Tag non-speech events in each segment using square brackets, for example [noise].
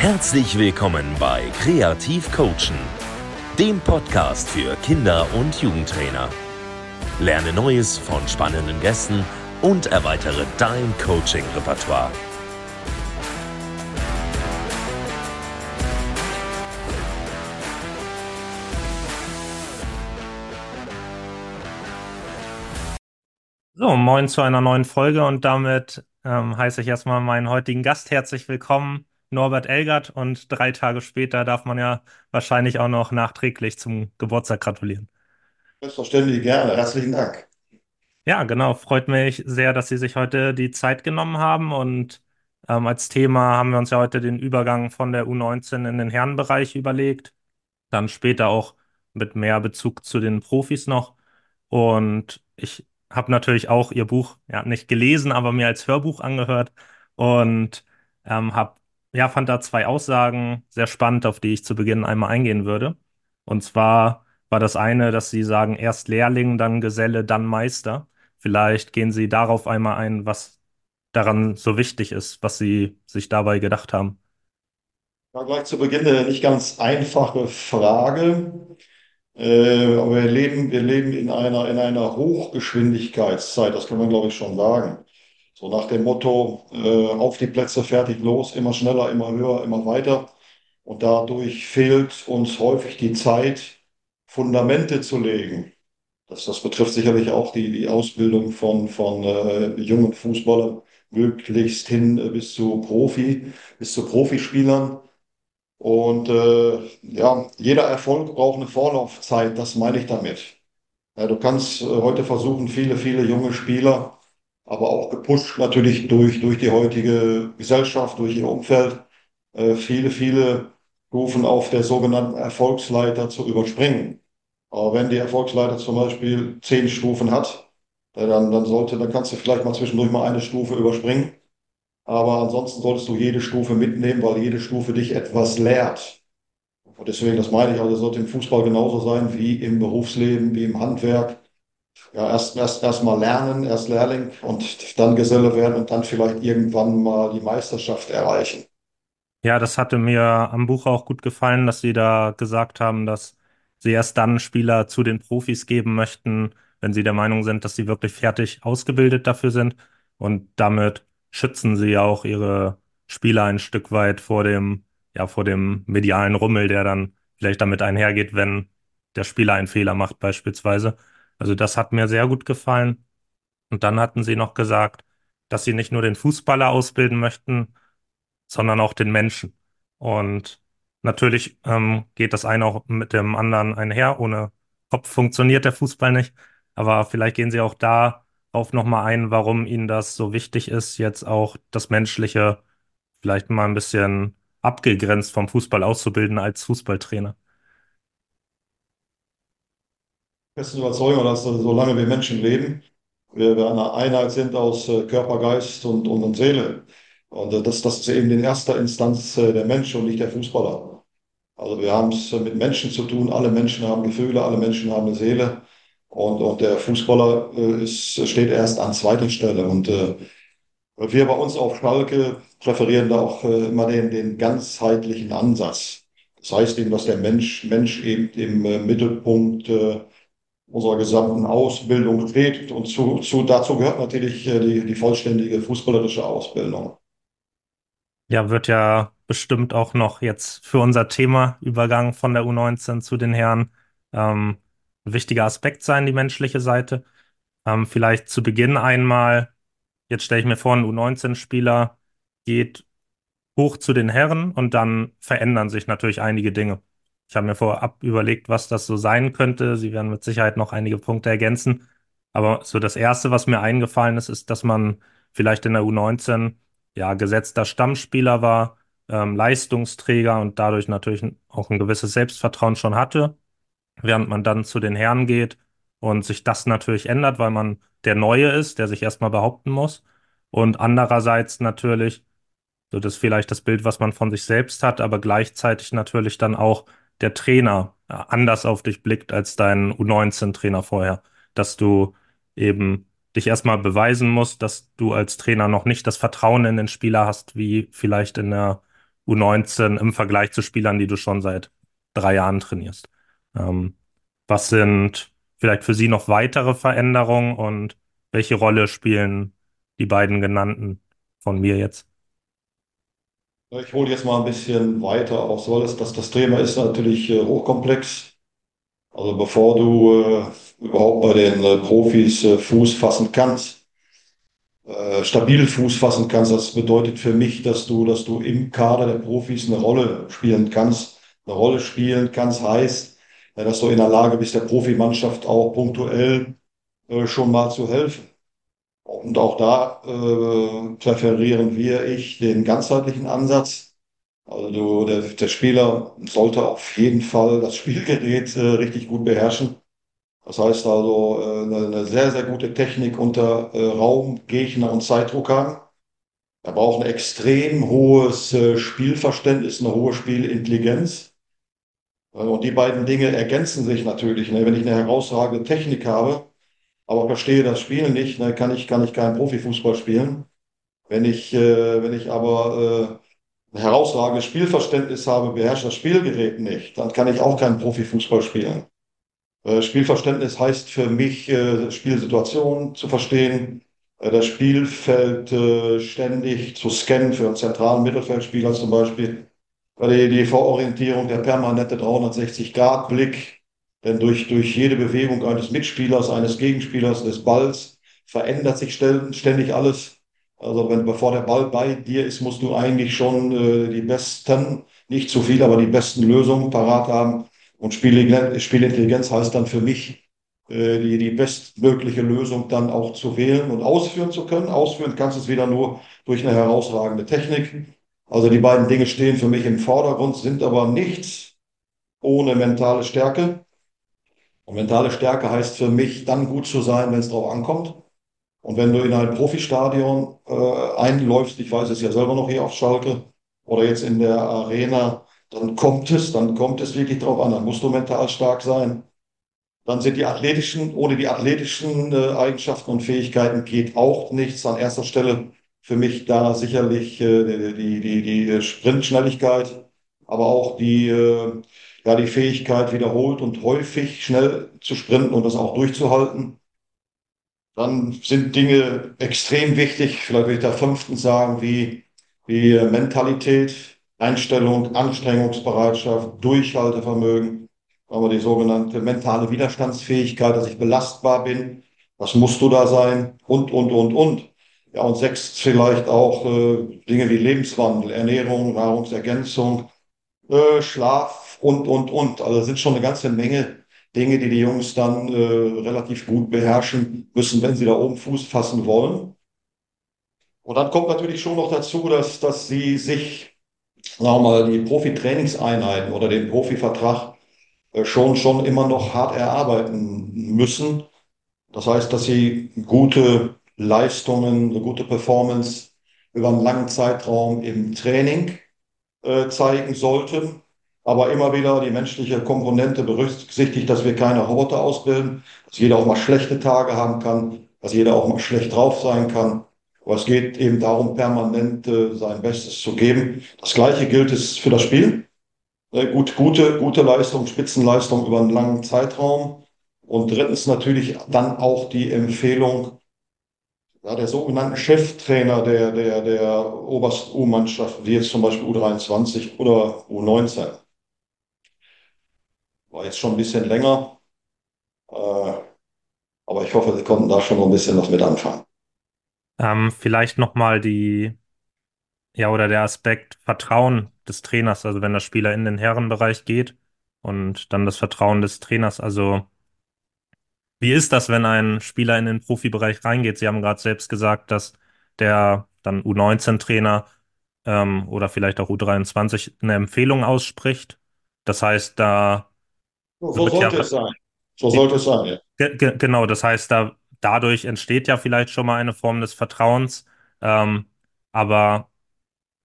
Herzlich willkommen bei Kreativ Coachen, dem Podcast für Kinder- und Jugendtrainer. Lerne Neues von spannenden Gästen und erweitere dein Coaching-Repertoire. So, moin zu einer neuen Folge und damit ähm, heiße ich erstmal meinen heutigen Gast herzlich willkommen, Norbert Elgert. Und drei Tage später darf man ja wahrscheinlich auch noch nachträglich zum Geburtstag gratulieren. Selbstverständlich gerne. Herzlichen Dank. Ja, genau. Freut mich sehr, dass Sie sich heute die Zeit genommen haben. Und ähm, als Thema haben wir uns ja heute den Übergang von der U19 in den Herrenbereich überlegt. Dann später auch mit mehr Bezug zu den Profis noch. Und ich habe natürlich auch ihr Buch ja nicht gelesen, aber mir als Hörbuch angehört und ähm, hab, ja, fand da zwei Aussagen sehr spannend, auf die ich zu Beginn einmal eingehen würde. Und zwar war das eine, dass Sie sagen, erst Lehrling, dann Geselle, dann Meister. Vielleicht gehen Sie darauf einmal ein, was daran so wichtig ist, was Sie sich dabei gedacht haben. Ja, gleich zu Beginn eine nicht ganz einfache Frage. Äh, aber wir leben, wir leben in einer, in einer Hochgeschwindigkeitszeit, das kann man, glaube ich, schon sagen. So nach dem Motto, äh, auf die Plätze, fertig, los, immer schneller, immer höher, immer weiter. Und dadurch fehlt uns häufig die Zeit, Fundamente zu legen. Das, das betrifft sicherlich auch die, die Ausbildung von, von äh, jungen Fußballern, möglichst hin äh, bis zu Profi, bis zu Profispielern. Und äh, ja, jeder Erfolg braucht eine Vorlaufzeit, das meine ich damit. Ja, du kannst äh, heute versuchen, viele, viele junge Spieler, aber auch gepusht natürlich durch, durch die heutige Gesellschaft, durch ihr Umfeld, äh, viele, viele Stufen auf der sogenannten Erfolgsleiter zu überspringen. Aber wenn die Erfolgsleiter zum Beispiel zehn Stufen hat, äh, dann, dann sollte, dann kannst du vielleicht mal zwischendurch mal eine Stufe überspringen aber ansonsten solltest du jede Stufe mitnehmen, weil jede Stufe dich etwas lehrt. Und deswegen, das meine ich, also sollte im Fußball genauso sein wie im Berufsleben, wie im Handwerk. Ja, erst, erst, erst mal lernen, erst Lehrling und dann Geselle werden und dann vielleicht irgendwann mal die Meisterschaft erreichen. Ja, das hatte mir am Buch auch gut gefallen, dass Sie da gesagt haben, dass Sie erst dann Spieler zu den Profis geben möchten, wenn Sie der Meinung sind, dass sie wirklich fertig ausgebildet dafür sind und damit schützen sie auch ihre Spieler ein Stück weit vor dem, ja, vor dem medialen Rummel, der dann vielleicht damit einhergeht, wenn der Spieler einen Fehler macht, beispielsweise. Also das hat mir sehr gut gefallen. Und dann hatten sie noch gesagt, dass sie nicht nur den Fußballer ausbilden möchten, sondern auch den Menschen. Und natürlich ähm, geht das eine auch mit dem anderen einher. Ohne Kopf funktioniert der Fußball nicht. Aber vielleicht gehen sie auch da darauf nochmal ein, warum Ihnen das so wichtig ist, jetzt auch das Menschliche vielleicht mal ein bisschen abgegrenzt vom Fußball auszubilden als Fußballtrainer. Festen Überzeugung, dass solange wir Menschen leben, wir, eine Einheit sind aus äh, Körper, Geist und, und, Seele. Und äh, das, das ist eben in erster Instanz äh, der Mensch und nicht der Fußballer. Also wir haben es mit Menschen zu tun, alle Menschen haben Gefühle, alle Menschen haben eine Seele. Und, und der Fußballer ist, steht erst an zweiter Stelle. Und äh, wir bei uns auf Schalke präferieren da auch äh, immer den, den ganzheitlichen Ansatz. Das heißt eben, dass der Mensch, Mensch eben im äh, Mittelpunkt äh, unserer gesamten Ausbildung steht. Und zu, zu, dazu gehört natürlich äh, die, die vollständige fußballerische Ausbildung. Ja, wird ja bestimmt auch noch jetzt für unser Thema Übergang von der U19 zu den Herren ähm, ein wichtiger Aspekt sein, die menschliche Seite. Ähm, vielleicht zu Beginn einmal, jetzt stelle ich mir vor, ein U19-Spieler geht hoch zu den Herren und dann verändern sich natürlich einige Dinge. Ich habe mir vorab überlegt, was das so sein könnte. Sie werden mit Sicherheit noch einige Punkte ergänzen. Aber so das Erste, was mir eingefallen ist, ist, dass man vielleicht in der U19 ja gesetzter Stammspieler war, ähm, Leistungsträger und dadurch natürlich auch ein gewisses Selbstvertrauen schon hatte während man dann zu den Herren geht und sich das natürlich ändert, weil man der Neue ist, der sich erstmal behaupten muss. Und andererseits natürlich, so das ist vielleicht das Bild, was man von sich selbst hat, aber gleichzeitig natürlich dann auch der Trainer anders auf dich blickt als dein U19-Trainer vorher. Dass du eben dich erstmal beweisen musst, dass du als Trainer noch nicht das Vertrauen in den Spieler hast, wie vielleicht in der U19 im Vergleich zu Spielern, die du schon seit drei Jahren trainierst. Ähm, was sind vielleicht für Sie noch weitere Veränderungen und welche Rolle spielen die beiden genannten von mir jetzt? Ich hole jetzt mal ein bisschen weiter aus, weil das, das, das Thema ist natürlich äh, hochkomplex. Also bevor du äh, überhaupt bei den äh, Profis äh, Fuß fassen kannst, äh, stabil Fuß fassen kannst, das bedeutet für mich, dass du, dass du im Kader der Profis eine Rolle spielen kannst. Eine Rolle spielen kannst heißt, dass du in der Lage bist, der Profimannschaft auch punktuell schon mal zu helfen. Und auch da äh, präferieren wir, ich, den ganzheitlichen Ansatz. Also du, der, der Spieler sollte auf jeden Fall das Spielgerät äh, richtig gut beherrschen. Das heißt also äh, eine, sehr, sehr gute Technik unter äh, Raum, Gegner und Zeitdruck haben. Er braucht ein extrem hohes äh, Spielverständnis, eine hohe Spielintelligenz. Und die beiden Dinge ergänzen sich natürlich. Ne? Wenn ich eine herausragende Technik habe, aber verstehe das Spiel nicht, ne, kann ich, kann ich keinen Profifußball spielen. Wenn ich, äh, wenn ich aber äh, ein herausragendes Spielverständnis habe, beherrsche das Spielgerät nicht, dann kann ich auch keinen Profifußball spielen. Äh, Spielverständnis heißt für mich, äh, Spielsituationen zu verstehen, äh, das Spielfeld äh, ständig zu scannen für einen zentralen Mittelfeldspieler zum Beispiel. Die, die Vororientierung, der permanente 360-Grad-Blick, denn durch, durch jede Bewegung eines Mitspielers, eines Gegenspielers, des Balls verändert sich ständig alles. Also wenn, bevor der Ball bei dir ist, musst du eigentlich schon äh, die besten, nicht zu viel, aber die besten Lösungen parat haben. Und Spielintelligenz heißt dann für mich, äh, die, die bestmögliche Lösung dann auch zu wählen und ausführen zu können. Ausführen kannst du es wieder nur durch eine herausragende Technik. Also die beiden Dinge stehen für mich im Vordergrund, sind aber nichts ohne mentale Stärke. Und mentale Stärke heißt für mich, dann gut zu sein, wenn es drauf ankommt. Und wenn du in ein Profistadion äh, einläufst, ich weiß es ja selber noch hier auf Schalke oder jetzt in der Arena, dann kommt es, dann kommt es wirklich drauf an. Dann musst du mental stark sein. Dann sind die athletischen, ohne die athletischen äh, Eigenschaften und Fähigkeiten geht auch nichts. An erster Stelle für mich da sicherlich äh, die, die, die Sprintschnelligkeit, aber auch die, äh, ja, die Fähigkeit, wiederholt und häufig schnell zu sprinten und das auch durchzuhalten. Dann sind Dinge extrem wichtig, vielleicht will ich da fünftens sagen, wie, wie Mentalität, Einstellung, Anstrengungsbereitschaft, Durchhaltevermögen, aber die sogenannte mentale Widerstandsfähigkeit, dass ich belastbar bin. Was musst du da sein? Und, und, und, und. Ja, und sechs vielleicht auch äh, Dinge wie Lebenswandel, Ernährung, Nahrungsergänzung, äh, Schlaf, und, und, und. Also sind schon eine ganze Menge Dinge, die die Jungs dann äh, relativ gut beherrschen müssen, wenn sie da oben Fuß fassen wollen. Und dann kommt natürlich schon noch dazu, dass, dass sie sich, sagen wir mal, die Profi-Trainingseinheiten oder den Profivertrag äh, schon, schon immer noch hart erarbeiten müssen. Das heißt, dass sie gute Leistungen, eine gute Performance über einen langen Zeitraum im Training äh, zeigen sollten aber immer wieder die menschliche Komponente berücksichtigt, dass wir keine Roboter ausbilden, dass jeder auch mal schlechte Tage haben kann, dass jeder auch mal schlecht drauf sein kann. Aber es geht eben darum, permanent äh, sein Bestes zu geben. Das Gleiche gilt es für das Spiel. Äh, gut, gute, gute Leistung, Spitzenleistung über einen langen Zeitraum. Und drittens natürlich dann auch die Empfehlung ja, der sogenannten Cheftrainer der, der, der obersten U-Mannschaft, wie jetzt zum Beispiel U23 oder U19 war jetzt schon ein bisschen länger. Äh, aber ich hoffe, Sie konnten da schon noch ein bisschen was mit anfangen. Ähm, vielleicht nochmal die, ja, oder der Aspekt Vertrauen des Trainers, also wenn der Spieler in den Herrenbereich geht und dann das Vertrauen des Trainers. Also, wie ist das, wenn ein Spieler in den Profibereich reingeht? Sie haben gerade selbst gesagt, dass der dann U19-Trainer ähm, oder vielleicht auch U23 eine Empfehlung ausspricht. Das heißt, da so, so sollte ja, es sein. So sollte es sein, ja. Ge genau, das heißt, da, dadurch entsteht ja vielleicht schon mal eine Form des Vertrauens. Ähm, aber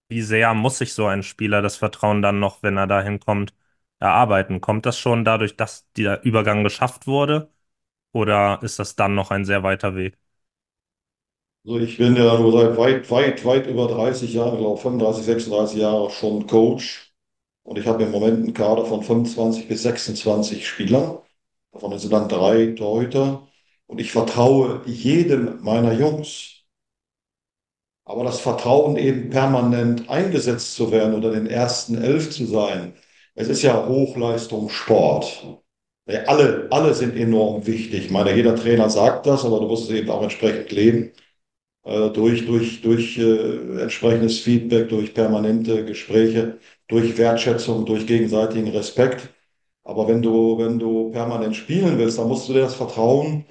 wie sehr muss sich so ein Spieler das Vertrauen dann noch, wenn er dahin kommt, erarbeiten? Kommt das schon dadurch, dass der Übergang geschafft wurde? Oder ist das dann noch ein sehr weiter Weg? Also ich bin ja nur seit weit, weit, weit über 30 Jahren, ich glaube 35, 36 Jahre schon Coach. Und ich habe im Moment einen Kader von 25 bis 26 Spielern. Davon sind dann drei Torhüter. Und ich vertraue jedem meiner Jungs. Aber das Vertrauen eben permanent eingesetzt zu werden oder den ersten Elf zu sein, es ist ja Hochleistungssport. Alle, alle sind enorm wichtig. Ich meine, jeder Trainer sagt das, aber du musst es eben auch entsprechend leben. Äh, durch, durch, durch äh, entsprechendes Feedback, durch permanente Gespräche, durch Wertschätzung, durch gegenseitigen Respekt. Aber wenn du, wenn du permanent spielen willst, dann musst du dir das Vertrauen,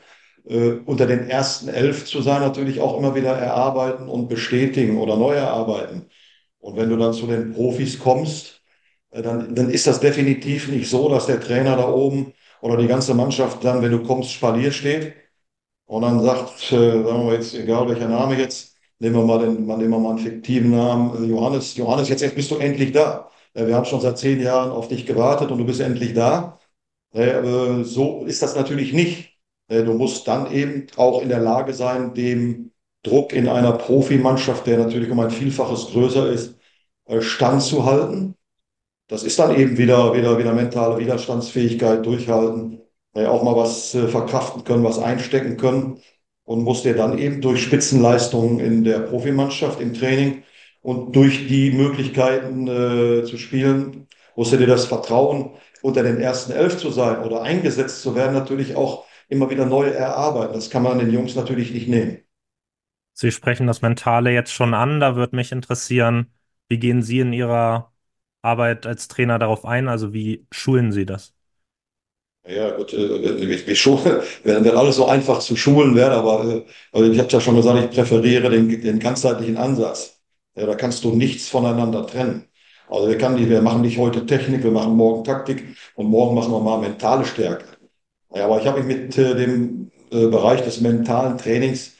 äh, unter den ersten elf zu sein, natürlich auch immer wieder erarbeiten und bestätigen oder neu erarbeiten. Und wenn du dann zu den Profis kommst, äh, dann, dann ist das definitiv nicht so, dass der Trainer da oben oder die ganze Mannschaft dann, wenn du kommst, Spalier steht und dann sagt, äh, sagen wir jetzt, egal welcher Name jetzt, nehmen wir mal den, nehmen wir mal einen fiktiven Namen, äh, Johannes, Johannes, jetzt, bist du endlich da. Äh, wir haben schon seit zehn Jahren auf dich gewartet und du bist endlich da. Äh, so ist das natürlich nicht. Äh, du musst dann eben auch in der Lage sein, dem Druck in einer Profimannschaft, der natürlich um ein Vielfaches größer ist, äh, standzuhalten. Das ist dann eben wieder, wieder, wieder mentale Widerstandsfähigkeit, durchhalten, äh, auch mal was äh, verkraften können, was einstecken können und musst dir dann eben durch Spitzenleistungen in der Profimannschaft, im Training und durch die Möglichkeiten äh, zu spielen, musst du dir das Vertrauen, unter den ersten elf zu sein oder eingesetzt zu werden, natürlich auch immer wieder neu erarbeiten. Das kann man den Jungs natürlich nicht nehmen. Sie sprechen das Mentale jetzt schon an. Da würde mich interessieren, wie gehen Sie in Ihrer Arbeit als Trainer darauf ein? Also wie schulen Sie das? Ja, gut, äh, wie, schulen, [laughs] wenn, wenn alles so einfach zu schulen wäre, aber äh, also ich habe ja schon gesagt, ich präferiere den, den ganzheitlichen Ansatz. Ja, da kannst du nichts voneinander trennen. Also wir, kann nicht, wir machen nicht heute Technik, wir machen morgen Taktik und morgen machen wir mal mentale Stärke. Ja, aber ich habe mich mit äh, dem äh, Bereich des mentalen Trainings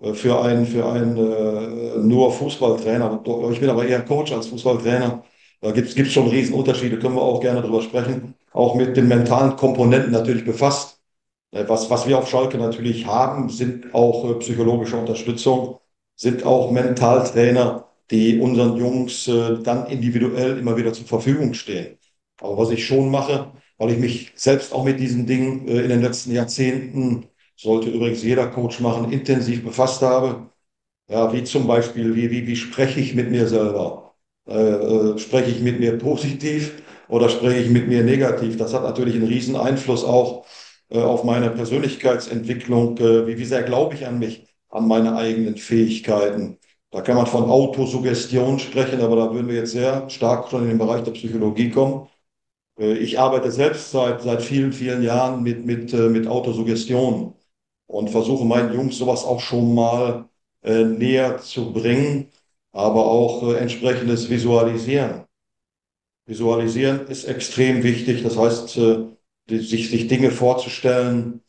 äh, für einen, für einen äh, nur Fußballtrainer, ich bin aber eher Coach als Fußballtrainer, da gibt es schon Riesenunterschiede, können wir auch gerne drüber sprechen, auch mit den mentalen Komponenten natürlich befasst. Äh, Was, was wir auf Schalke natürlich haben, sind auch äh, psychologische Unterstützung, sind auch Mentaltrainer, die unseren Jungs äh, dann individuell immer wieder zur Verfügung stehen. Aber was ich schon mache, weil ich mich selbst auch mit diesen Dingen in den letzten Jahrzehnten, sollte übrigens jeder Coach machen, intensiv befasst habe. Ja, wie zum Beispiel, wie, wie, wie spreche ich mit mir selber? Äh, äh, spreche ich mit mir positiv oder spreche ich mit mir negativ? Das hat natürlich einen riesen Einfluss auch äh, auf meine Persönlichkeitsentwicklung. Wie, wie sehr glaube ich an mich, an meine eigenen Fähigkeiten? Da kann man von Autosuggestion sprechen, aber da würden wir jetzt sehr stark schon in den Bereich der Psychologie kommen. Ich arbeite selbst seit, seit vielen, vielen Jahren mit, mit, mit Autosuggestion und versuche meinen Jungs sowas auch schon mal äh, näher zu bringen, aber auch äh, entsprechendes Visualisieren. Visualisieren ist extrem wichtig, das heißt, äh, die, sich, sich Dinge vorzustellen,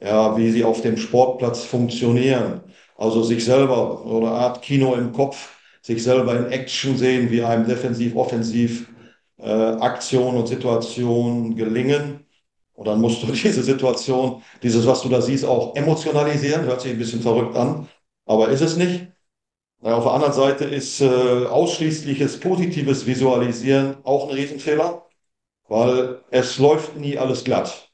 ja, wie sie auf dem Sportplatz funktionieren. Also sich selber, eine Art Kino im Kopf, sich selber in Action sehen, wie einem defensiv, offensiv äh, Aktion und Situation gelingen. Und dann musst du [laughs] diese Situation, dieses, was du da siehst, auch emotionalisieren. Hört sich ein bisschen verrückt an, aber ist es nicht. Na, Auf der anderen Seite ist äh, ausschließliches positives Visualisieren auch ein Riesenfehler, weil es läuft nie alles glatt.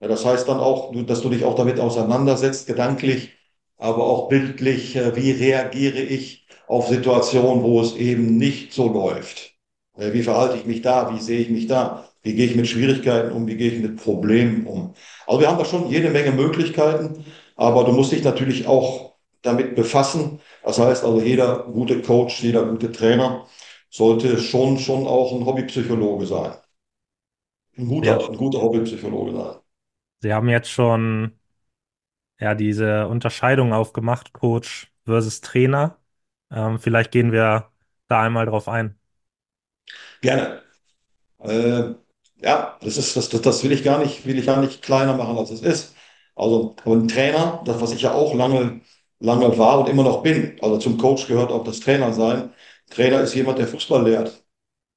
Ja, das heißt dann auch, dass du dich auch damit auseinandersetzt, gedanklich, aber auch bildlich, äh, wie reagiere ich auf Situationen, wo es eben nicht so läuft. Äh, Wie verhalte ich mich da? Wie sehe ich mich da? Wie gehe ich mit Schwierigkeiten um? Wie gehe ich mit Problemen um? Also wir haben da schon jede Menge Möglichkeiten, aber du musst dich natürlich auch damit befassen. Das heißt also, jeder gute Coach, jeder gute Trainer sollte schon, schon auch ein Hobbypsychologe sein. Ein Ja. guter, ein guter Hobbypsychologe sein. Sie haben jetzt schon ja diese Unterscheidung aufgemacht, Coach versus Trainer. Ähm, vielleicht gehen wir da einmal drauf ein. Gerne. Äh, ja, das ist, das, das, das will ich gar nicht, will ich gar nicht kleiner machen, als es ist. Also, ein Trainer, das, was ich ja auch lange, lange war und immer noch bin, also zum Coach gehört auch das Trainer sein. Trainer ist jemand, der Fußball lehrt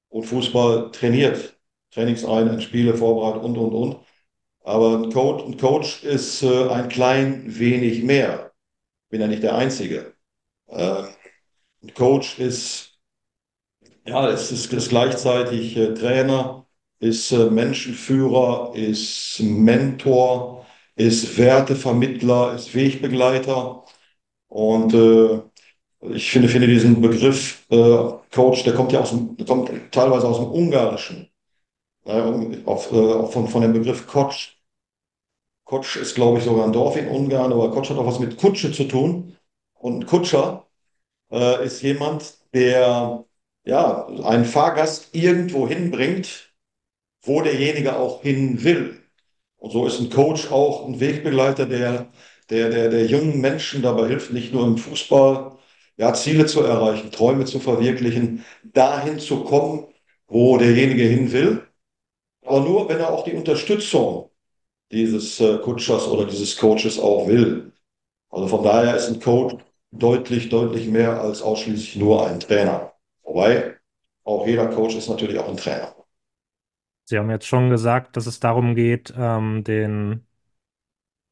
und Fußball trainiert. Trainingseinheiten, Spiele vorbereitet und, und, und. Aber ein Coach, ein Coach ist äh, ein klein wenig mehr. bin ja nicht der Einzige. Äh, ein Coach ist, ja, es ist, ist gleichzeitig äh, Trainer, ist äh, Menschenführer, ist Mentor, ist Wertevermittler, ist Wegbegleiter. Und äh, ich finde, finde diesen Begriff äh, Coach, der kommt ja aus dem, der kommt teilweise aus dem Ungarischen. Äh, auf, äh, von, von dem Begriff Coach. Coach ist, glaube ich, sogar ein Dorf in Ungarn, aber Coach hat auch was mit Kutsche zu tun. Und ein Kutscher äh, ist jemand, der ja, einen Fahrgast irgendwo hinbringt, wo derjenige auch hin will. Und so ist ein Coach auch ein Wegbegleiter, der, der, der, der jungen Menschen dabei hilft, nicht nur im Fußball, ja, Ziele zu erreichen, Träume zu verwirklichen, dahin zu kommen, wo derjenige hin will. Aber nur, wenn er auch die Unterstützung dieses äh, Kutschers oder dieses Coaches auch will. Also von daher ist ein Coach deutlich, deutlich mehr als ausschließlich nur ein Trainer. Wobei auch jeder Coach ist natürlich auch ein Trainer. Sie haben jetzt schon gesagt, dass es darum geht, ähm, den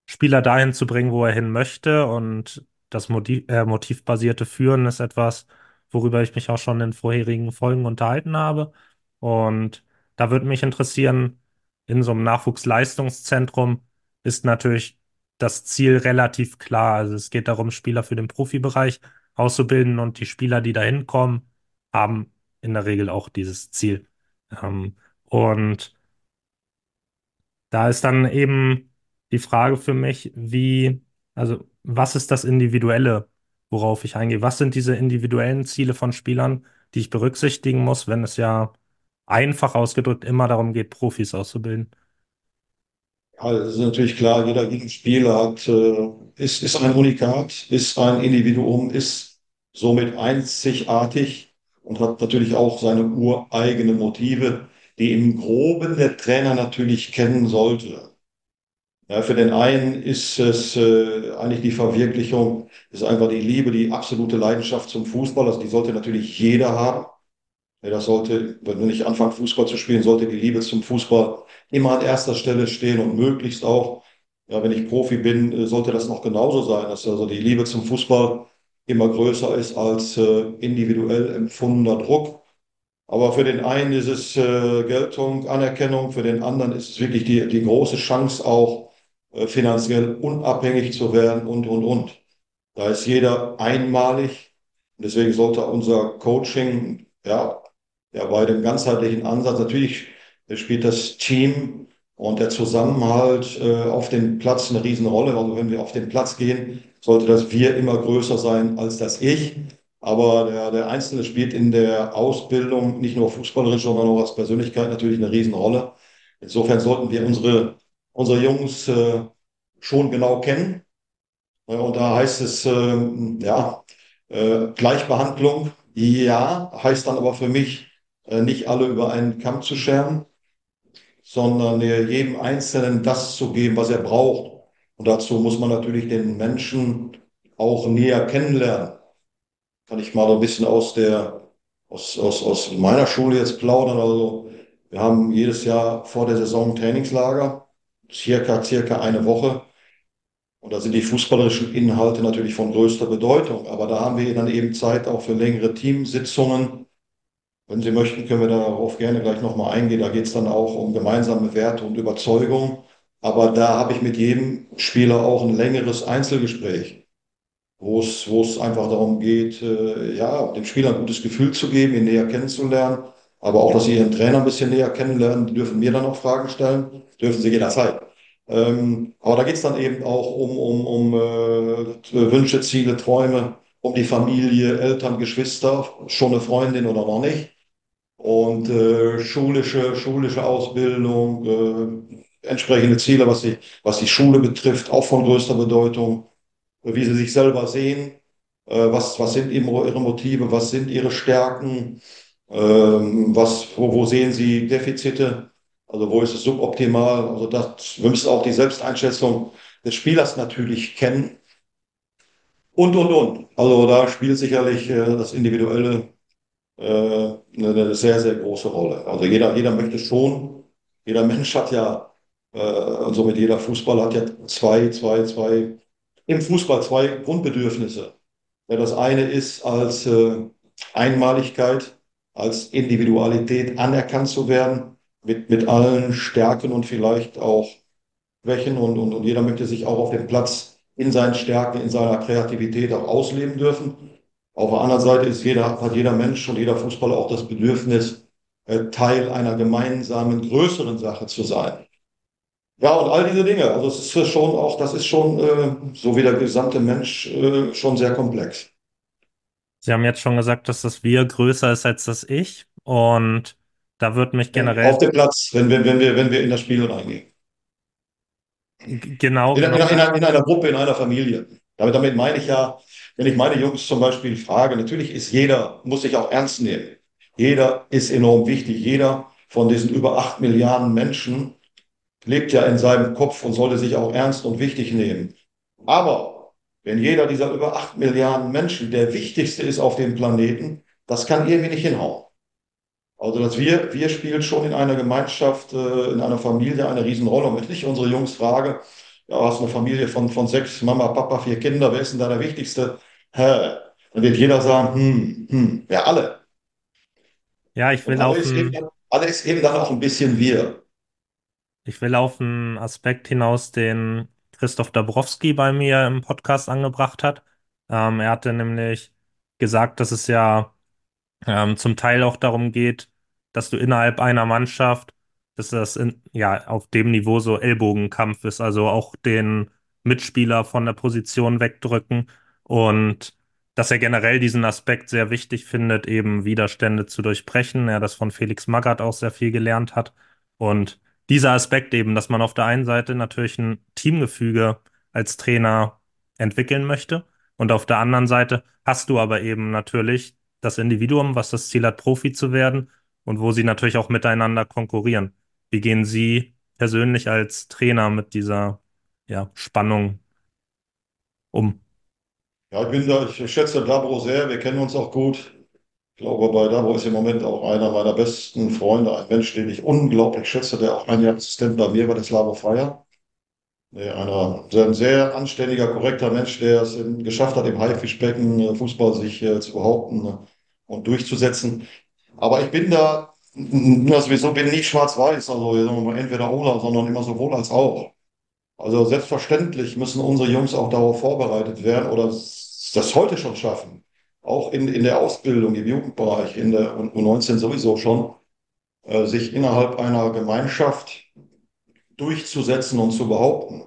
Spieler dahin zu bringen, wo er hin möchte. Und das Motiv, äh, motivbasierte Führen ist etwas, worüber ich mich auch schon in vorherigen Folgen unterhalten habe. Und da würde mich interessieren, in so einem Nachwuchsleistungszentrum ist natürlich das Ziel relativ klar. Also es geht darum, Spieler für den Profibereich auszubilden und die Spieler, die da hinkommen, haben in der Regel auch dieses Ziel. Ähm, und da ist dann eben die Frage für mich, wie, also was ist das Individuelle, worauf ich eingehe? Was sind diese individuellen Ziele von Spielern, die ich berücksichtigen muss, wenn es ja einfach ausgedrückt immer darum geht, Profis auszubilden? Ja, es ist natürlich klar, jeder Gegenspieler hat, äh, ist, ist ein Unikat, ist ein Individuum, ist somit einzigartig und hat natürlich auch seine ureigenen Motive, die im Groben der Trainer natürlich kennen sollte. Ja, für den einen ist es äh, eigentlich die Verwirklichung, ist einfach die Liebe, die absolute Leidenschaft zum Fußball. Also die sollte natürlich jeder haben. Ja, das sollte, wenn du nicht anfängst, Fußball zu spielen, sollte die Liebe zum Fußball immer an erster Stelle stehen und möglichst auch, ja, wenn ich Profi bin, äh, sollte das noch genauso sein, dass also die Liebe zum Fußball immer größer ist als äh, individuell empfundener Druck. Aber für den einen ist es äh, Geltung, Anerkennung, für den anderen ist es wirklich die, die große Chance auch finanziell unabhängig zu werden und, und, und. Da ist jeder einmalig. Deswegen sollte unser Coaching, ja, ja, bei dem ganzheitlichen Ansatz, natürlich spielt das Team und der Zusammenhalt äh, auf dem Platz eine Riesenrolle. Also wenn wir auf den Platz gehen, sollte das Wir immer größer sein als das Ich. Aber der, der Einzelne spielt in der Ausbildung nicht nur fußballerisch, sondern auch als Persönlichkeit natürlich eine Riesenrolle. Insofern sollten wir unsere, unsere Jungs äh, schon genau kennen. Und da heißt es, äh, ja, äh, Gleichbehandlung, ja, heißt dann aber für mich, äh, nicht alle über einen Kamm zu scheren, sondern jedem Einzelnen das zu geben, was er braucht. Und dazu muss man natürlich den Menschen auch näher kennenlernen. Kann ich mal so ein bisschen aus der, aus, aus, aus meiner Schule jetzt plaudern. Also, wir haben jedes Jahr vor der Saison Trainingslager, circa, circa eine Woche. Und da sind die fußballerischen Inhalte natürlich von größter Bedeutung. Aber da haben wir dann eben Zeit auch für längere Teamsitzungen, wenn Sie möchten, können wir darauf gerne gleich nochmal eingehen. Da geht es dann auch um gemeinsame Werte und Überzeugung. Aber da habe ich mit jedem Spieler auch ein längeres Einzelgespräch, wo es, einfach darum geht, äh, ja, dem Spieler ein gutes Gefühl zu geben, ihn näher kennenzulernen, aber auch, dass sie ihren Trainer ein bisschen näher kennenlernen. Die dürfen mir dann auch Fragen stellen, dürfen sie jederzeit. Ähm, aber da geht es dann eben auch um, um, um äh, Wünsche, Ziele, Träume, um die Familie, Eltern, Geschwister, schon eine Freundin oder noch nicht und äh, schulische, schulische Ausbildung, äh, entsprechende Ziele, was die, was die Schule betrifft, auch von größter Bedeutung, wie sie sich selber sehen, äh, was, was sind ihre Motive, was sind ihre Stärken, ähm, was, wo, wo sehen sie Defizite, also wo ist es suboptimal, also das, wir müssen auch die Selbsteinschätzung des Spielers natürlich kennen und, und, und. Also da spielt sicherlich äh, das Individuelle äh, eine sehr, sehr große Rolle. Also jeder, jeder möchte schon, jeder Mensch hat ja, äh, und somit jeder Fußballer hat ja zwei, zwei, zwei im Fußball zwei Grundbedürfnisse. Ja, das eine ist als äh, Einmaligkeit, als Individualität anerkannt zu werden, mit, mit allen Stärken und vielleicht auch Schwächen. Und, und, und jeder möchte sich auch auf dem Platz in seinen Stärken, in seiner Kreativität auch ausleben dürfen. Auf der anderen Seite ist jeder, hat jeder Mensch und jeder Fußballer auch das Bedürfnis, äh, Teil einer gemeinsamen, größeren Sache zu sein. Ja, und all diese Dinge. Also es ist schon auch, das ist schon, äh, so wie der gesamte Mensch, äh, schon sehr komplex. Sie haben jetzt schon gesagt, dass das Wir größer ist als das Ich. Und da wird mich generell. Auf dem Platz, wenn wir, wenn wir, wenn wir in das Spiel reingehen. Genau. In, genau. in, in, in einer Gruppe, in einer Familie. Damit, damit meine ich ja, wenn ich meine Jungs zum Beispiel frage, natürlich ist jeder, muss sich auch ernst nehmen. Jeder ist enorm wichtig. Jeder von diesen über acht Milliarden Menschen lebt ja in seinem Kopf und sollte sich auch ernst und wichtig nehmen. Aber wenn jeder dieser über acht Milliarden Menschen der wichtigste ist auf dem Planeten, das kann irgendwie nicht hinhauen. Also dass wir, wir spielen schon in einer Gemeinschaft, äh, in einer Familie eine Riesenrolle. Und wenn ich unsere Jungs frage, ja, hast eine Familie von, von sechs, Mama, Papa, vier Kinder, wer ist denn da der Wichtigste? Hä? Dann wird jeder sagen, hm, hm, ja, alle. Ja, ich will dann- alle ist eben dann auch ein bisschen wir. ich will auf einen Aspekt hinaus, den Christoph Dabrowski bei mir im Podcast angebracht hat. Ähm, er hatte nämlich gesagt, dass es ja ähm, zum Teil auch darum geht, dass du innerhalb einer Mannschaft, dass das in, ja auf dem Niveau so Ellbogenkampf ist, also auch den Mitspieler von der Position wegdrücken und dass er generell diesen Aspekt sehr wichtig findet, eben Widerstände zu durchbrechen. Er das von Felix Magath auch sehr viel gelernt hat. Und dieser Aspekt eben, dass man auf der einen Seite natürlich ein Teamgefüge als Trainer entwickeln möchte und auf der anderen Seite hast du aber eben natürlich das Individuum, was das Ziel hat, Profi zu werden und wo sie natürlich auch miteinander konkurrieren. Wie gehen Sie persönlich als Trainer mit dieser ja, Spannung um? Ja, ich bin da, ich schätze Dabro sehr, wir kennen uns auch gut. Ich glaube, bei Dabro ist im Moment auch einer meiner besten Freunde, ein Mensch, den ich unglaublich schätze, der auch ein Jahr Assistent bei mir war, der Slavo Freier. Nee, einer, ein sehr anständiger, korrekter Mensch, der es geschafft hat, im Haifischbecken äh, Fußball sich äh, zu behaupten äh, und durchzusetzen. Aber ich bin da, n- sowieso bin nicht schwarz-weiß, also entweder oder, sondern immer sowohl als auch. Also selbstverständlich müssen unsere Jungs auch darauf vorbereitet werden oder das heute schon schaffen. Auch in, in der Ausbildung, im Jugendbereich, in der U19 sowieso schon, äh, sich innerhalb einer Gemeinschaft durchzusetzen und zu behaupten.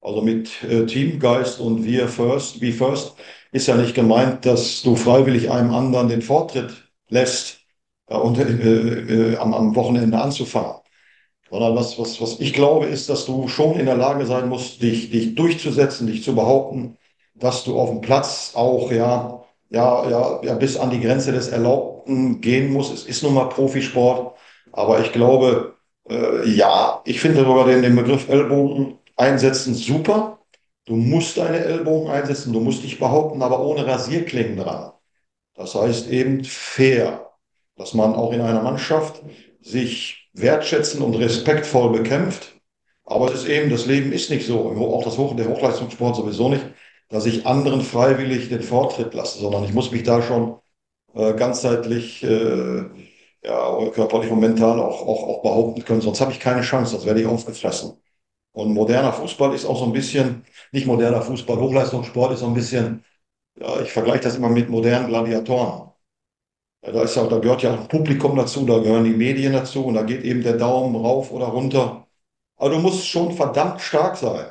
Also mit äh, Teamgeist und wir first, we first ist ja nicht gemeint, dass du freiwillig einem anderen den Vortritt lässt äh, und äh, äh, am, am Wochenende anzufangen. Sondern was, was, was ich glaube, ist, dass du schon in der Lage sein musst, dich, dich durchzusetzen, dich zu behaupten, dass du auf dem Platz auch ja, ja, ja, ja bis an die Grenze des Erlaubten gehen musst. Es ist nun mal Profisport, aber ich glaube, äh, ja, ich finde sogar den, den Begriff Ellbogen einsetzen super. Du musst deine Ellbogen einsetzen, du musst dich behaupten, aber ohne Rasierklingen dran. Das heißt eben fair, dass man auch in einer Mannschaft sich wertschätzen und respektvoll bekämpft. Aber es ist eben, das Leben ist nicht so, auch das Hoch, der Hochleistungssport sowieso nicht, dass ich anderen freiwillig den Vortritt lasse, sondern ich muss mich da schon äh, ganzheitlich, äh, ja, körperlich und mental auch, auch, auch behaupten können, sonst habe ich keine Chance, sonst werde ich aufgefressen. Und moderner Fußball ist auch so ein bisschen, nicht moderner Fußball, Hochleistungssport ist so ein bisschen, ja, ich vergleiche das immer mit modernen Gladiatoren. Ja, da ist ja, da gehört ja auch ein Publikum dazu, da gehören die Medien dazu und da geht eben der Daumen rauf oder runter. Aber du musst schon verdammt stark sein.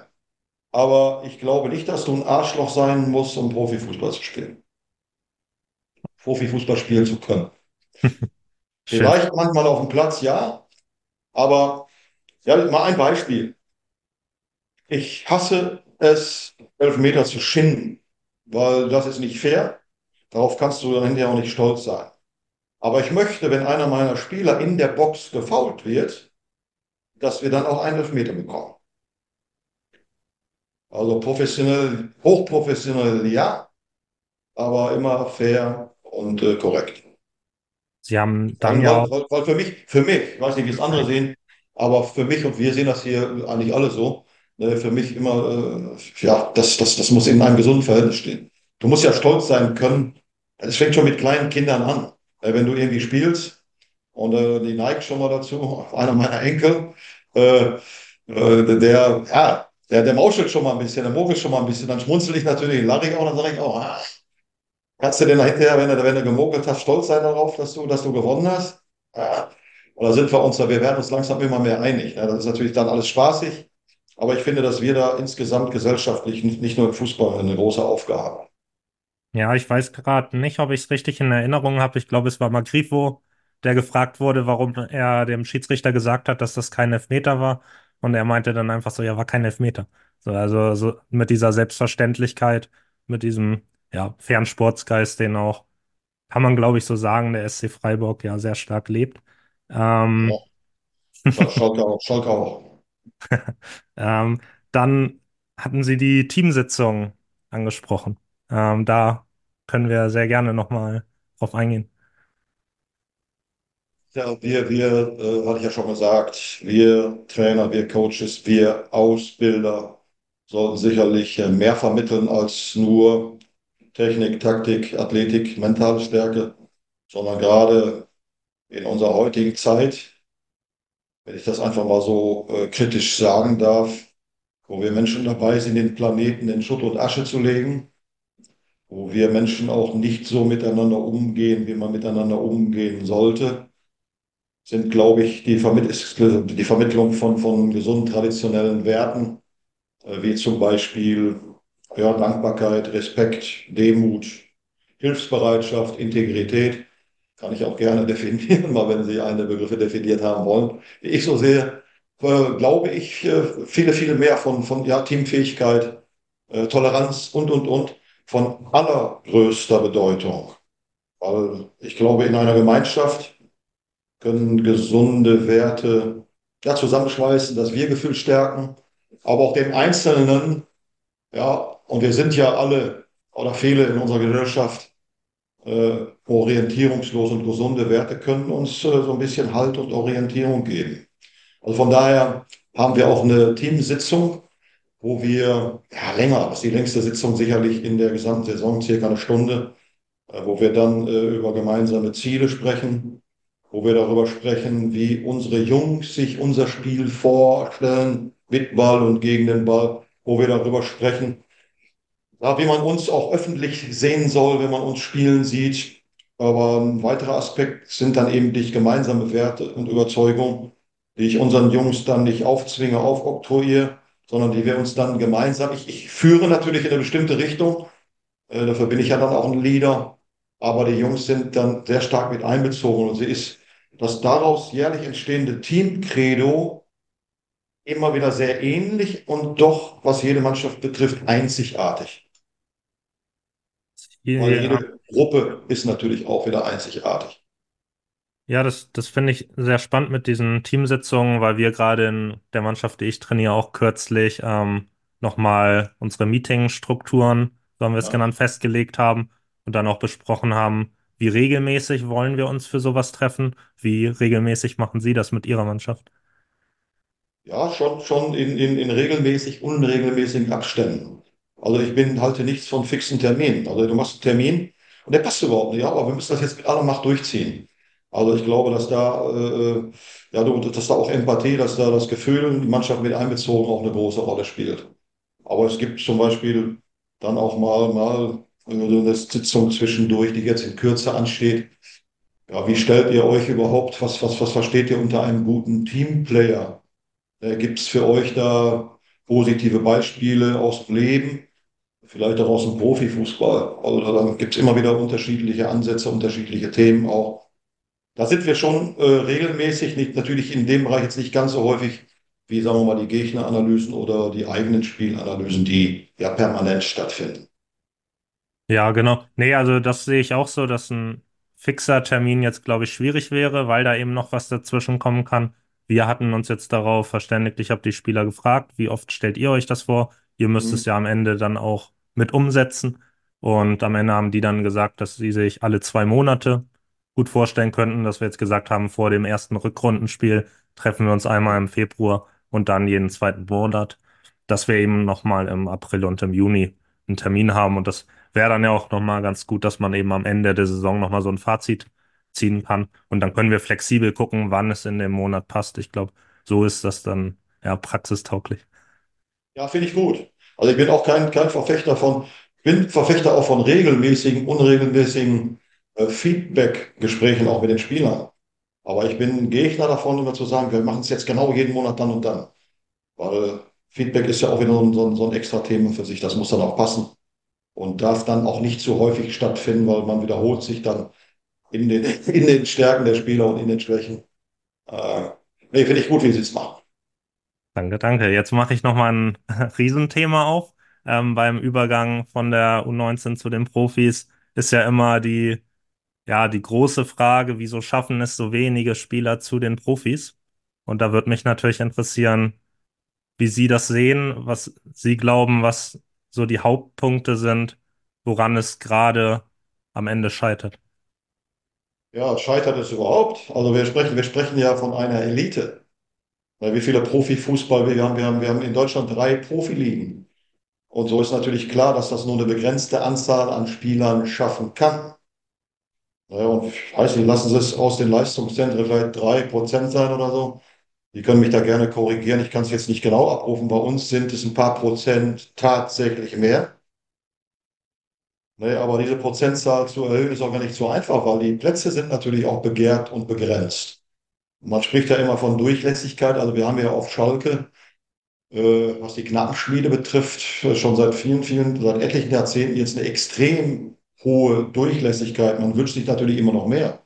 Aber ich glaube nicht, dass du ein Arschloch sein musst, um Profifußball zu spielen. Profifußball spielen zu können. [laughs] Vielleicht manchmal auf dem Platz, ja. Aber ja, mal ein Beispiel. Ich hasse es, Elfmeter zu schinden, weil das ist nicht fair. Darauf kannst du dann hinterher auch nicht stolz sein. Aber ich möchte, wenn einer meiner Spieler in der Box gefoult wird, dass wir dann auch einen Elfmeter bekommen. Also professionell, hochprofessionell, ja, aber immer fair und äh, korrekt. Sie haben dann Weil, ja weil, weil, für mich, für mich, ich weiß nicht, wie es andere sehen, aber für mich und wir sehen das hier eigentlich alle so. äh, für mich immer, äh, ja, das, das, das muss in einem gesunden Verhältnis stehen. Du musst ja stolz sein können. Es fängt schon mit kleinen Kindern an. Äh, wenn du irgendwie spielst und äh, die neigt schon mal dazu, einer meiner Enkel, äh, äh, der, ja, der, der mauschelt schon mal ein bisschen, der mogelt schon mal ein bisschen, dann schmunzel ich natürlich, lache ich auch, dann sage ich auch, ah, kannst du denn hinterher, wenn du, wenn du gemogelt hast, stolz sein darauf, dass du, dass du gewonnen hast? Ja. Oder sind wir uns, wir werden uns langsam immer mehr einig. Ja, das ist natürlich dann alles spaßig, aber ich finde, dass wir da insgesamt gesellschaftlich, nicht, nur im Fußball, eine große Aufgabe haben. Ja, ich weiß gerade nicht, ob ich es richtig in Erinnerung habe. Ich glaube, es war Magrifo, der gefragt wurde, warum er dem Schiedsrichter gesagt hat, dass das kein Elfmeter war. Und er meinte dann einfach so, ja, war kein Elfmeter. So, also so mit dieser Selbstverständlichkeit, mit diesem ja, Fernsportsgeist, den auch, kann man glaube ich so sagen, der SC Freiburg ja sehr stark lebt. Ähm, ja. [laughs] Schalke auch. Schalke auch. [laughs] ähm, dann hatten Sie die Teamsitzung angesprochen. Ähm, da können wir sehr gerne nochmal drauf eingehen. Ja, wir, wir, äh, hatte ich ja schon gesagt, wir Trainer, wir Coaches, wir Ausbilder sollten sicherlich äh, mehr vermitteln als nur Technik, Taktik, Athletik, mentale Stärke, sondern gerade in unserer heutigen Zeit, wenn ich das einfach mal so äh, kritisch sagen darf, wo wir Menschen dabei sind, den Planeten in Schutt und Asche zu legen, wo wir Menschen auch nicht so miteinander umgehen, wie man miteinander umgehen sollte, sind, glaube ich, die, Vermitt die Vermittlung von, von gesunden traditionellen Werten, äh, wie zum Beispiel ja, Dankbarkeit, Respekt, Demut, Hilfsbereitschaft, Integrität. Kann ich auch gerne [laughs] definieren, mal wenn Sie eine Begriffe definiert haben wollen. Wie ich so sehe, äh, glaube ich, äh, viele, viele mehr von, von ja, Teamfähigkeit, äh, Toleranz und, und, und von allergrößter Bedeutung. Weil ich glaube, in einer Gemeinschaft können gesunde Werte ja, zusammenschweißen, das Wir-Gefühl stärken, aber auch den Einzelnen, ja, und wir sind ja alle oder viele in unserer Gesellschaft äh, orientierungslos und gesunde Werte können uns äh, so ein bisschen Halt und Orientierung geben. Also von daher haben wir auch eine Teamsitzung, wo wir, ja länger, das ist die längste Sitzung sicherlich in der gesamten Saison, circa eine Stunde, äh, wo wir dann äh, über gemeinsame Ziele sprechen, wo wir darüber sprechen, wie unsere Jungs sich unser Spiel vorstellen, mit Ball und gegen den Ball, wo wir darüber sprechen, wie man uns auch öffentlich sehen soll, wenn man uns spielen sieht. Aber ein weiterer Aspekt sind dann eben die gemeinsame Werte und Überzeugungen, die ich unseren Jungs dann nicht aufzwinge, aufoktroyiere, sondern die wir uns dann gemeinsam, ich, ich führe natürlich in eine bestimmte Richtung, äh, dafür bin ich ja dann auch ein Leader, aber die Jungs sind dann sehr stark mit einbezogen und sie ist das daraus jährlich entstehende Team-Credo immer wieder sehr ähnlich und doch, was jede Mannschaft betrifft, einzigartig. Ja. Weil jede Gruppe ist natürlich auch wieder einzigartig. Ja, das, das finde ich sehr spannend mit diesen Teamsitzungen, weil wir gerade in der Mannschaft, die ich trainiere, auch kürzlich ähm, nochmal unsere Meetingstrukturen, so haben wir es ja. genannt, festgelegt haben und dann auch besprochen haben, wie regelmäßig wollen wir uns für sowas treffen? Wie regelmäßig machen Sie das mit Ihrer Mannschaft? Ja, schon, schon in, in, in regelmäßig, unregelmäßigen Abständen. Also ich bin halte nichts von fixen Terminen. Also du machst einen Termin und der passt überhaupt nicht, ja, aber wir müssen das jetzt mit aller Macht durchziehen. Also ich glaube, dass da, äh, ja, dass da auch Empathie, dass da das Gefühl, die Mannschaft mit einbezogen auch eine große Rolle spielt. Aber es gibt zum Beispiel dann auch mal, mal also eine Sitzung zwischendurch, die jetzt in Kürze ansteht. Ja, wie stellt ihr euch überhaupt, was, was, was versteht ihr unter einem guten Teamplayer? Äh, Gibt es für euch da positive Beispiele aus dem Leben? Vielleicht auch aus dem Profifußball. Also da gibt es immer wieder unterschiedliche Ansätze, unterschiedliche Themen auch. Da sind wir schon äh, regelmäßig, nicht, natürlich in dem Bereich jetzt nicht ganz so häufig wie, sagen wir mal, die Gegneranalysen oder die eigenen Spielanalysen, die ja permanent stattfinden. Ja, genau. Nee, also das sehe ich auch so, dass ein fixer Termin jetzt, glaube ich, schwierig wäre, weil da eben noch was dazwischen kommen kann. Wir hatten uns jetzt darauf verständigt, ich habe die Spieler gefragt, wie oft stellt ihr euch das vor? Ihr müsst mhm. es ja am Ende dann auch mit umsetzen. Und am Ende haben die dann gesagt, dass sie sich alle zwei Monate gut vorstellen könnten, dass wir jetzt gesagt haben, vor dem ersten Rückrundenspiel treffen wir uns einmal im Februar und dann jeden zweiten Monat. dass wir eben nochmal im April und im Juni einen Termin haben. Und das wäre dann ja auch nochmal ganz gut, dass man eben am Ende der Saison nochmal so ein Fazit ziehen kann. Und dann können wir flexibel gucken, wann es in dem Monat passt. Ich glaube, so ist das dann ja praxistauglich. Ja, finde ich gut. Also ich bin auch kein, kein Verfechter von, bin Verfechter auch von regelmäßigen, unregelmäßigen äh, Feedback-Gesprächen auch mit den Spielern. Aber ich bin Gegner davon, immer zu sagen, wir machen es jetzt genau jeden Monat dann und dann. Weil Feedback ist ja auch wieder so ein, so ein extra Thema für sich. Das muss dann auch passen und darf dann auch nicht zu häufig stattfinden, weil man wiederholt sich dann in den, [laughs] in den Stärken der Spieler und in den Schwächen. Äh, nee, finde ich gut, wie sie es machen. Danke, danke. Jetzt mache ich nochmal ein [laughs] Riesenthema auf. Ähm, beim Übergang von der U19 zu den Profis ist ja immer die, ja, die große Frage, wieso schaffen es so wenige Spieler zu den Profis? Und da würde mich natürlich interessieren, wie Sie das sehen, was Sie glauben, was so die Hauptpunkte sind, woran es gerade am Ende scheitert. Ja, scheitert es überhaupt? Also wir sprechen, wir sprechen ja von einer Elite. Wie viele Profifußball wir haben. Wir haben, wir haben in Deutschland drei Profiligen. Und so ist natürlich klar, dass das nur eine begrenzte Anzahl an Spielern schaffen kann. Ja, und ich weiß nicht, lassen Sie es aus den Leistungszentren vielleicht drei Prozent sein oder so. Die können mich da gerne korrigieren. Ich kann es jetzt nicht genau abrufen. Bei uns sind es ein paar Prozent tatsächlich mehr. Nee, aber diese Prozentzahl zu erhöhen ist auch gar nicht so einfach, weil die Plätze sind natürlich auch begehrt und begrenzt. Man spricht ja immer von Durchlässigkeit. Also wir haben ja auf Schalke, äh, was die Knappenschmiede betrifft, schon seit vielen, vielen, seit etlichen Jahrzehnten jetzt eine extrem hohe Durchlässigkeit. Man wünscht sich natürlich immer noch mehr.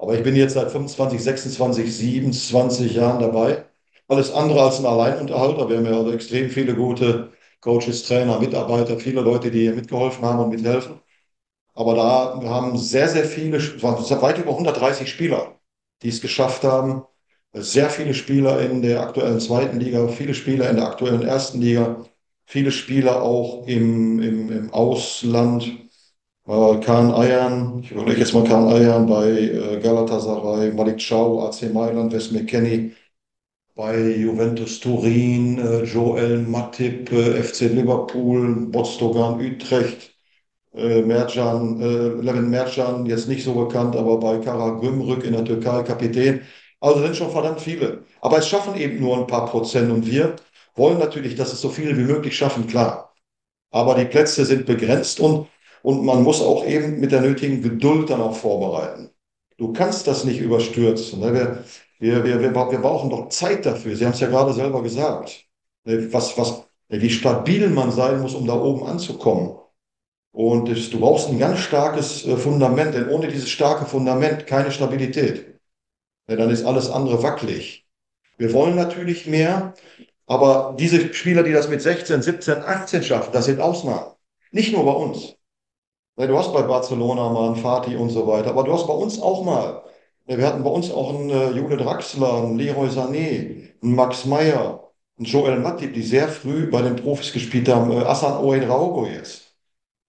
Aber ich bin jetzt seit 25, 26, 27 Jahren dabei. Alles andere als ein Alleinunterhalter. Wir haben ja also extrem viele gute Coaches, Trainer, Mitarbeiter, viele Leute, die hier mitgeholfen haben und mithelfen. Aber da haben sehr, sehr viele, es waren weit über 130 Spieler, die es geschafft haben. Sehr viele Spieler in der aktuellen zweiten Liga, viele Spieler in der aktuellen ersten Liga, viele Spieler auch im, im, im Ausland. Äh, Kahn Ayern, ich überlege jetzt mal Kahn Ayern bei äh, Galatasaray, Malik Chow, AC Mailand, Wes McKenney, bei Juventus Turin, äh, Joel Matip, äh, FC Liverpool, Botstogan Utrecht, äh, Mercan, äh, Levin Mercan, jetzt nicht so bekannt, aber bei Karagümrük in der Türkei Kapitän. Also sind schon verdammt viele. Aber es schaffen eben nur ein paar Prozent und wir wollen natürlich, dass es so viele wie möglich schaffen, klar. Aber die Plätze sind begrenzt und, und man muss auch eben mit der nötigen Geduld dann auch vorbereiten. Du kannst das nicht überstürzen. Ne? Wir, wir, wir, wir, brauchen doch Zeit dafür. Sie haben es ja gerade selber gesagt. Ne, was, was, ne, wie stabil man sein muss, um da oben anzukommen. Und du brauchst ein ganz starkes äh, Fundament, denn ohne dieses starke Fundament keine Stabilität. Ja, dann ist alles andere wackelig. Wir wollen natürlich mehr, aber diese Spieler, die das mit 16, 17, 18 schaffen, das sind Ausnahmen. Nicht nur bei uns. Du hast bei Barcelona mal einen Fatih und so weiter, aber du hast bei uns auch mal wir hatten bei uns auch einen äh, Jule Draxler, einen Leroy Sané, einen Max Meyer, einen Joel Matip, die sehr früh bei den Profis gespielt haben. Äh, Asan Owen Raugo jetzt.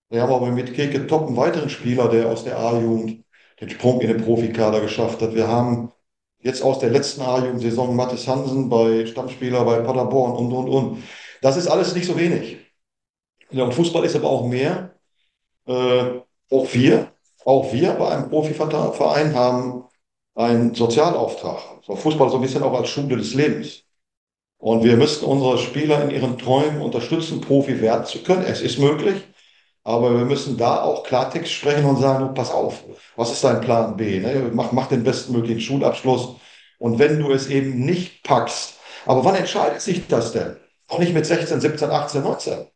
Wir haben aber mit Keke Top einen weiteren Spieler, der aus der A-Jugend den Sprung in den Profikader geschafft hat. Wir haben jetzt aus der letzten A-Jugendsaison Mathis Hansen bei Stammspieler bei Paderborn und, und, und. Das ist alles nicht so wenig. Ja, und Fußball ist aber auch mehr. Äh, auch wir, auch wir bei einem Profiverein haben ein Sozialauftrag. So Fußball so ein bisschen auch als Schule des Lebens. Und wir müssen unsere Spieler in ihren Träumen unterstützen, Profi werden zu können. Es ist möglich. Aber wir müssen da auch Klartext sprechen und sagen, pass auf, was ist dein Plan B? Ne? Mach, mach den bestmöglichen Schulabschluss. Und wenn du es eben nicht packst, aber wann entscheidet sich das denn? Auch nicht mit 16, 17, 18, 19.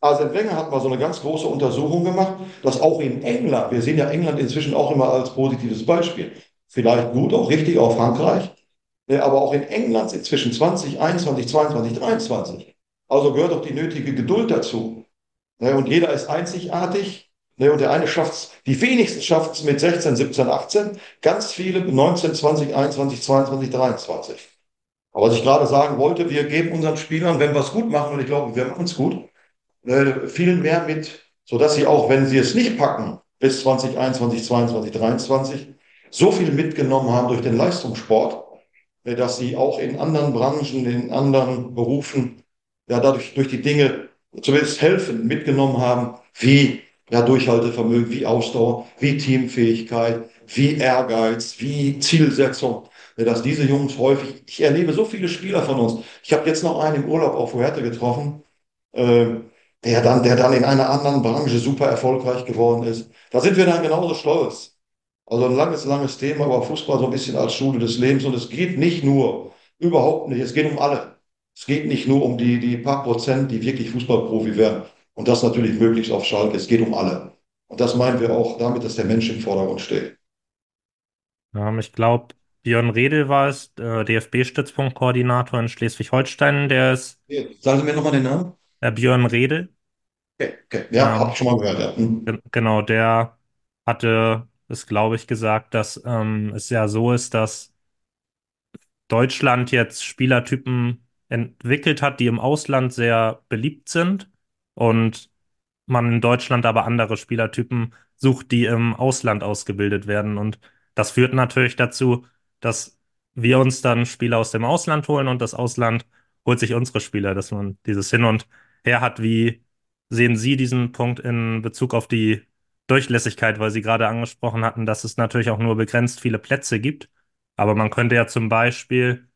Arsene Wenger hat mal so eine ganz große Untersuchung gemacht, dass auch in England, wir sehen ja England inzwischen auch immer als positives Beispiel, vielleicht gut, auch richtig auf Frankreich, ne, aber auch in England sind zwischen 2021, 22, 23. Also gehört auch die nötige Geduld dazu. Ne, und jeder ist einzigartig. Ne, und der eine schafft es, die wenigsten schaffen es mit 16, 17, 18, ganz viele 19, 20, 21, 22, 23. Aber was ich gerade sagen wollte, wir geben unseren Spielern, wenn wir es gut machen, und ich glaube, wir machen es gut, viel mehr mit, sodass sie auch, wenn sie es nicht packen, bis 2021, 22, 23, so viel mitgenommen haben durch den Leistungssport, äh, dass sie auch in anderen Branchen, in anderen Berufen ja, dadurch durch die Dinge zumindest helfen, mitgenommen haben, wie ja, Durchhaltevermögen, wie Ausdauer, wie Teamfähigkeit, wie Ehrgeiz, wie Zielsetzung. Ja, dass diese Jungs häufig, ich erlebe so viele Spieler von uns. Ich habe jetzt noch einen im Urlaub auf Fuerte getroffen, äh, der dann, der dann in einer anderen Branche super erfolgreich geworden ist. Da sind wir dann genauso stolz. Also ein langes, langes Thema, aber Fußball so ein bisschen als Schule des Lebens. Und es geht nicht nur, überhaupt nicht, es geht um alle. Es geht nicht nur um die, die paar Prozent, die wirklich Fußballprofi werden. Und das natürlich möglichst auf Schalke. Es geht um alle. Und das meinen wir auch damit, dass der Mensch im Vordergrund steht. Ähm, ich glaube, Björn Redel war es, äh, DFB-Stützpunktkoordinator in Schleswig-Holstein, der ist Sagen Sie mir nochmal den Namen. Äh, Björn Redel. Okay, okay. Ja, Ähm, habe ich schon mal gehört. Ja. Hm. Gen- Genau, der hatte es, glaube ich, gesagt, dass ähm, es ja so ist, dass Deutschland jetzt Spielertypen entwickelt hat, die im Ausland sehr beliebt sind und man in Deutschland aber andere Spielertypen sucht, die im Ausland ausgebildet werden. Und das führt natürlich dazu, dass wir uns dann Spieler aus dem Ausland holen und das Ausland holt sich unsere Spieler, dass man dieses Hin und Her hat. Wie sehen Sie diesen Punkt in Bezug auf die Durchlässigkeit, weil Sie gerade angesprochen hatten, dass es natürlich auch nur begrenzt viele Plätze gibt. Aber man könnte ja zum Beispiel,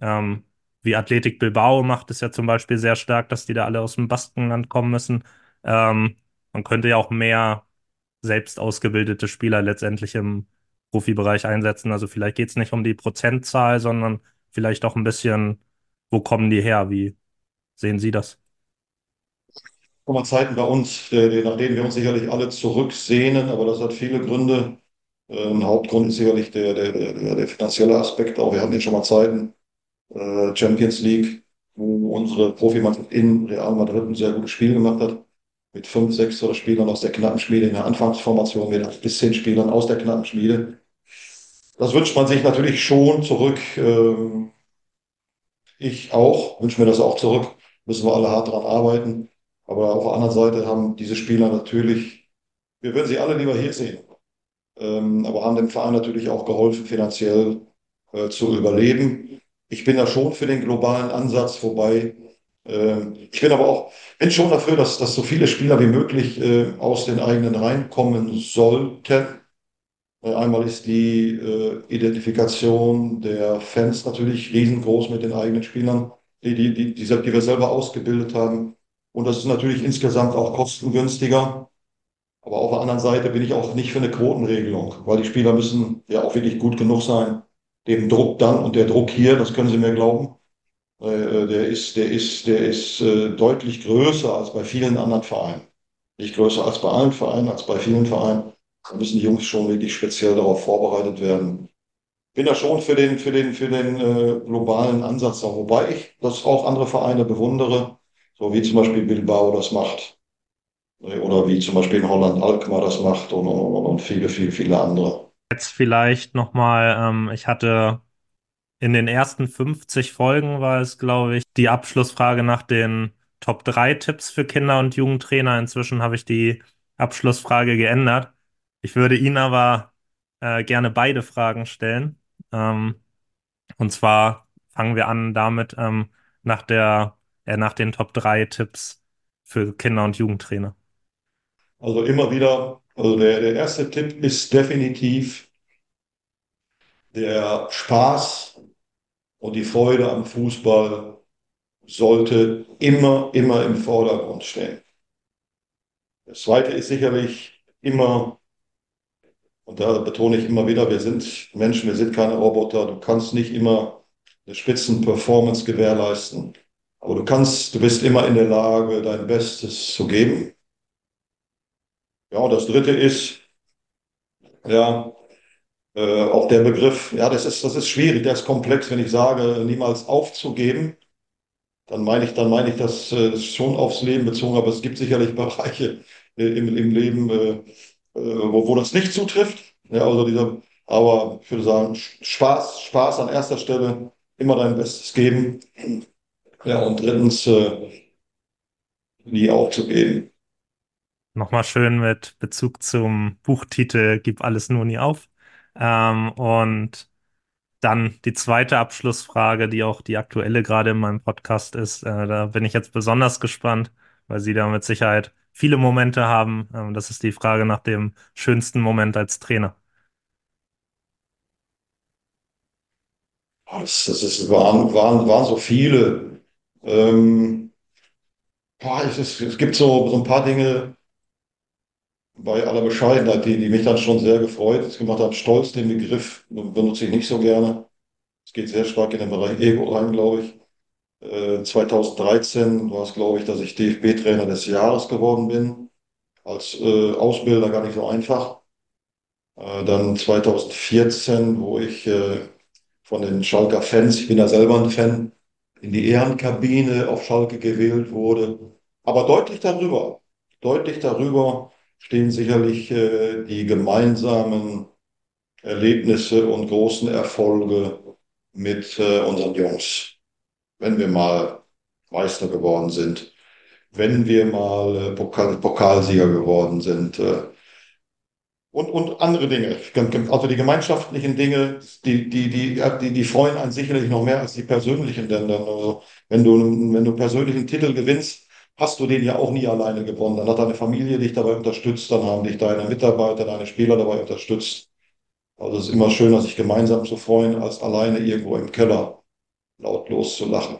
ähm, wie Athletic Bilbao macht es ja zum Beispiel sehr stark, dass die da alle aus dem Baskenland kommen müssen. Ähm, man könnte ja auch mehr selbst ausgebildete Spieler letztendlich im Profibereich einsetzen. Also vielleicht geht es nicht um die Prozentzahl, sondern vielleicht auch ein bisschen, wo kommen die her? Wie sehen Sie das? Guck mal, Zeiten bei uns, nach denen wir uns sicherlich alle zurücksehnen, aber das hat viele Gründe. Ein Hauptgrund ist sicherlich der, der, der, der finanzielle Aspekt. Auch wir hatten jetzt schon mal Zeiten, äh, Champions League, wo unsere Profimannschaft in Real Madrid ein sehr gutes Spiel gemacht hat. Mit fünf, sechs oder Spielern aus der Knappenschmiede in der Anfangsformation, mit bis zehn Spielern aus der Knappenschmiede. Das wünscht man sich natürlich schon zurück. Ähm, Ich auch, wünsche mir das auch zurück. Müssen wir alle hart daran arbeiten. Aber auf der anderen Seite haben diese Spieler natürlich, wir würden sie alle lieber hier sehen, ähm, aber haben dem Verein natürlich auch geholfen, finanziell äh, zu überleben. Ich bin da schon für den globalen Ansatz, wobei ähm, ich bin aber auch bin schon dafür, dass, dass so viele Spieler wie möglich äh, aus den eigenen Reihen kommen sollten. Einmal ist die äh, Identifikation der Fans natürlich riesengroß mit den eigenen Spielern, die, die, die, die wir selber ausgebildet haben. Und das ist natürlich insgesamt auch kostengünstiger. Aber auf der anderen Seite bin ich auch nicht für eine Quotenregelung, weil die Spieler müssen ja auch wirklich gut genug sein. Dem Druck dann und der Druck hier, das können Sie mir glauben, äh, der ist, der ist, der ist äh, deutlich größer als bei vielen anderen Vereinen. Nicht größer als bei allen Vereinen, als bei vielen Vereinen. Da müssen die Jungs schon wirklich speziell darauf vorbereitet werden. Bin da schon für den, für den, für den äh, globalen Ansatz wobei ich das auch andere Vereine bewundere, so wie zum Beispiel Bilbao das macht. Äh, Oder wie zum Beispiel in Holland Alkmaar das macht und, und, und viele, viele, viele andere. Jetzt vielleicht nochmal, ähm, ich hatte in den ersten 50 Folgen war es, glaube ich, die Abschlussfrage nach den Top 3 Tipps für Kinder- und Jugendtrainer. Inzwischen habe ich die Abschlussfrage geändert. Ich würde Ihnen aber äh, gerne beide Fragen stellen. Ähm, und zwar fangen wir an damit ähm, nach der, äh, nach den Top 3 Tipps für Kinder- und Jugendtrainer. Also immer wieder, also der, der erste Tipp ist definitiv der Spaß und die Freude am Fußball sollte immer, immer im Vordergrund stehen. Das zweite ist sicherlich immer, und da betone ich immer wieder, wir sind Menschen, wir sind keine Roboter. Du kannst nicht immer eine Spitzenperformance gewährleisten, aber du kannst, du bist immer in der Lage, dein Bestes zu geben. Ja, und das dritte ist, ja, äh, auch der Begriff, ja, das ist, das ist schwierig, der ist komplex, wenn ich sage, niemals aufzugeben. Dann meine ich, dann meine ich das äh, schon aufs Leben bezogen, aber es gibt sicherlich [laughs] Bereiche äh, im, im Leben, äh, äh, wo, wo das nicht zutrifft. Ja, also dieser, aber ich würde sagen, Spaß, Spaß an erster Stelle, immer dein Bestes geben. Ja, und drittens, äh, nie aufzugeben. Nochmal schön mit Bezug zum Buchtitel Gib alles nur nie auf. Ähm, und dann die zweite Abschlussfrage, die auch die aktuelle gerade in meinem Podcast ist. Äh, da bin ich jetzt besonders gespannt, weil Sie da mit Sicherheit viele Momente haben. Ähm, das ist die Frage nach dem schönsten Moment als Trainer. Das, das ist, waren, waren, waren so viele. Ähm, boah, es, es gibt so, so ein paar Dinge bei aller Bescheidenheit, die, die mich dann schon sehr gefreut gemacht haben. Stolz, den Begriff benutze ich nicht so gerne. Es geht sehr stark in den Bereich Ego rein, glaube ich. Äh, 2013 war es, glaube ich, dass ich DFB-Trainer des Jahres geworden bin. Als äh, Ausbilder gar nicht so einfach. Äh, dann 2014, wo ich äh, von den Schalker Fans, ich bin ja selber ein Fan, in die Ehrenkabine auf Schalke gewählt wurde. Aber deutlich darüber, deutlich darüber stehen sicherlich äh, die gemeinsamen Erlebnisse und großen Erfolge mit äh, unseren Jungs. Wenn wir mal Meister geworden sind, wenn wir mal äh, Pokal, Pokalsieger geworden sind, äh, und, und andere Dinge. Also die gemeinschaftlichen Dinge, die, die, die, die, die freuen einen sicherlich noch mehr als die persönlichen. Denn also, wenn du, wenn du persönlichen Titel gewinnst, hast du den ja auch nie alleine gewonnen. Dann hat deine Familie dich dabei unterstützt, dann haben dich deine Mitarbeiter, deine Spieler dabei unterstützt. Also es ist immer schöner, sich gemeinsam zu freuen, als alleine irgendwo im Keller lautlos zu lachen.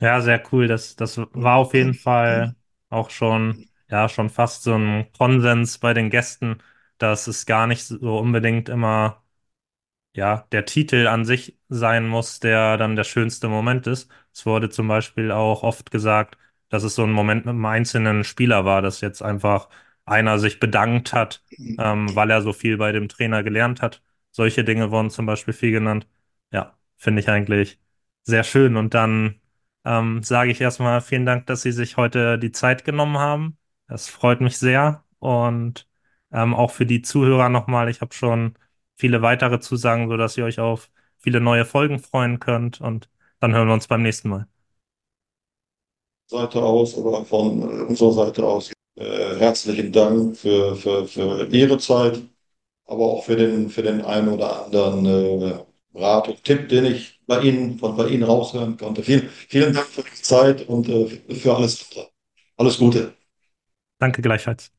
Ja, sehr cool. Das, das war auf jeden Fall auch schon, ja, schon fast so ein Konsens bei den Gästen dass es gar nicht so unbedingt immer ja, der Titel an sich sein muss, der dann der schönste Moment ist. Es wurde zum Beispiel auch oft gesagt, dass es so ein Moment mit einem einzelnen Spieler war, dass jetzt einfach einer sich bedankt hat, ähm, weil er so viel bei dem Trainer gelernt hat. Solche Dinge wurden zum Beispiel viel genannt. Ja, finde ich eigentlich sehr schön. Und dann ähm, sage ich erstmal vielen Dank, dass Sie sich heute die Zeit genommen haben. Das freut mich sehr. Und ähm, auch für die Zuhörer nochmal, ich habe schon viele weitere Zusagen, sodass ihr euch auf viele neue Folgen freuen könnt. Und dann hören wir uns beim nächsten Mal. Seite aus oder von äh, unserer Seite aus äh, herzlichen Dank für, für, für Ihre Zeit, aber auch für den, für den einen oder anderen äh, Rat und Tipp, den ich bei Ihnen, von bei Ihnen raushören konnte. Vielen, vielen Dank für die Zeit und äh, für alles. Alles Gute. Danke gleichfalls.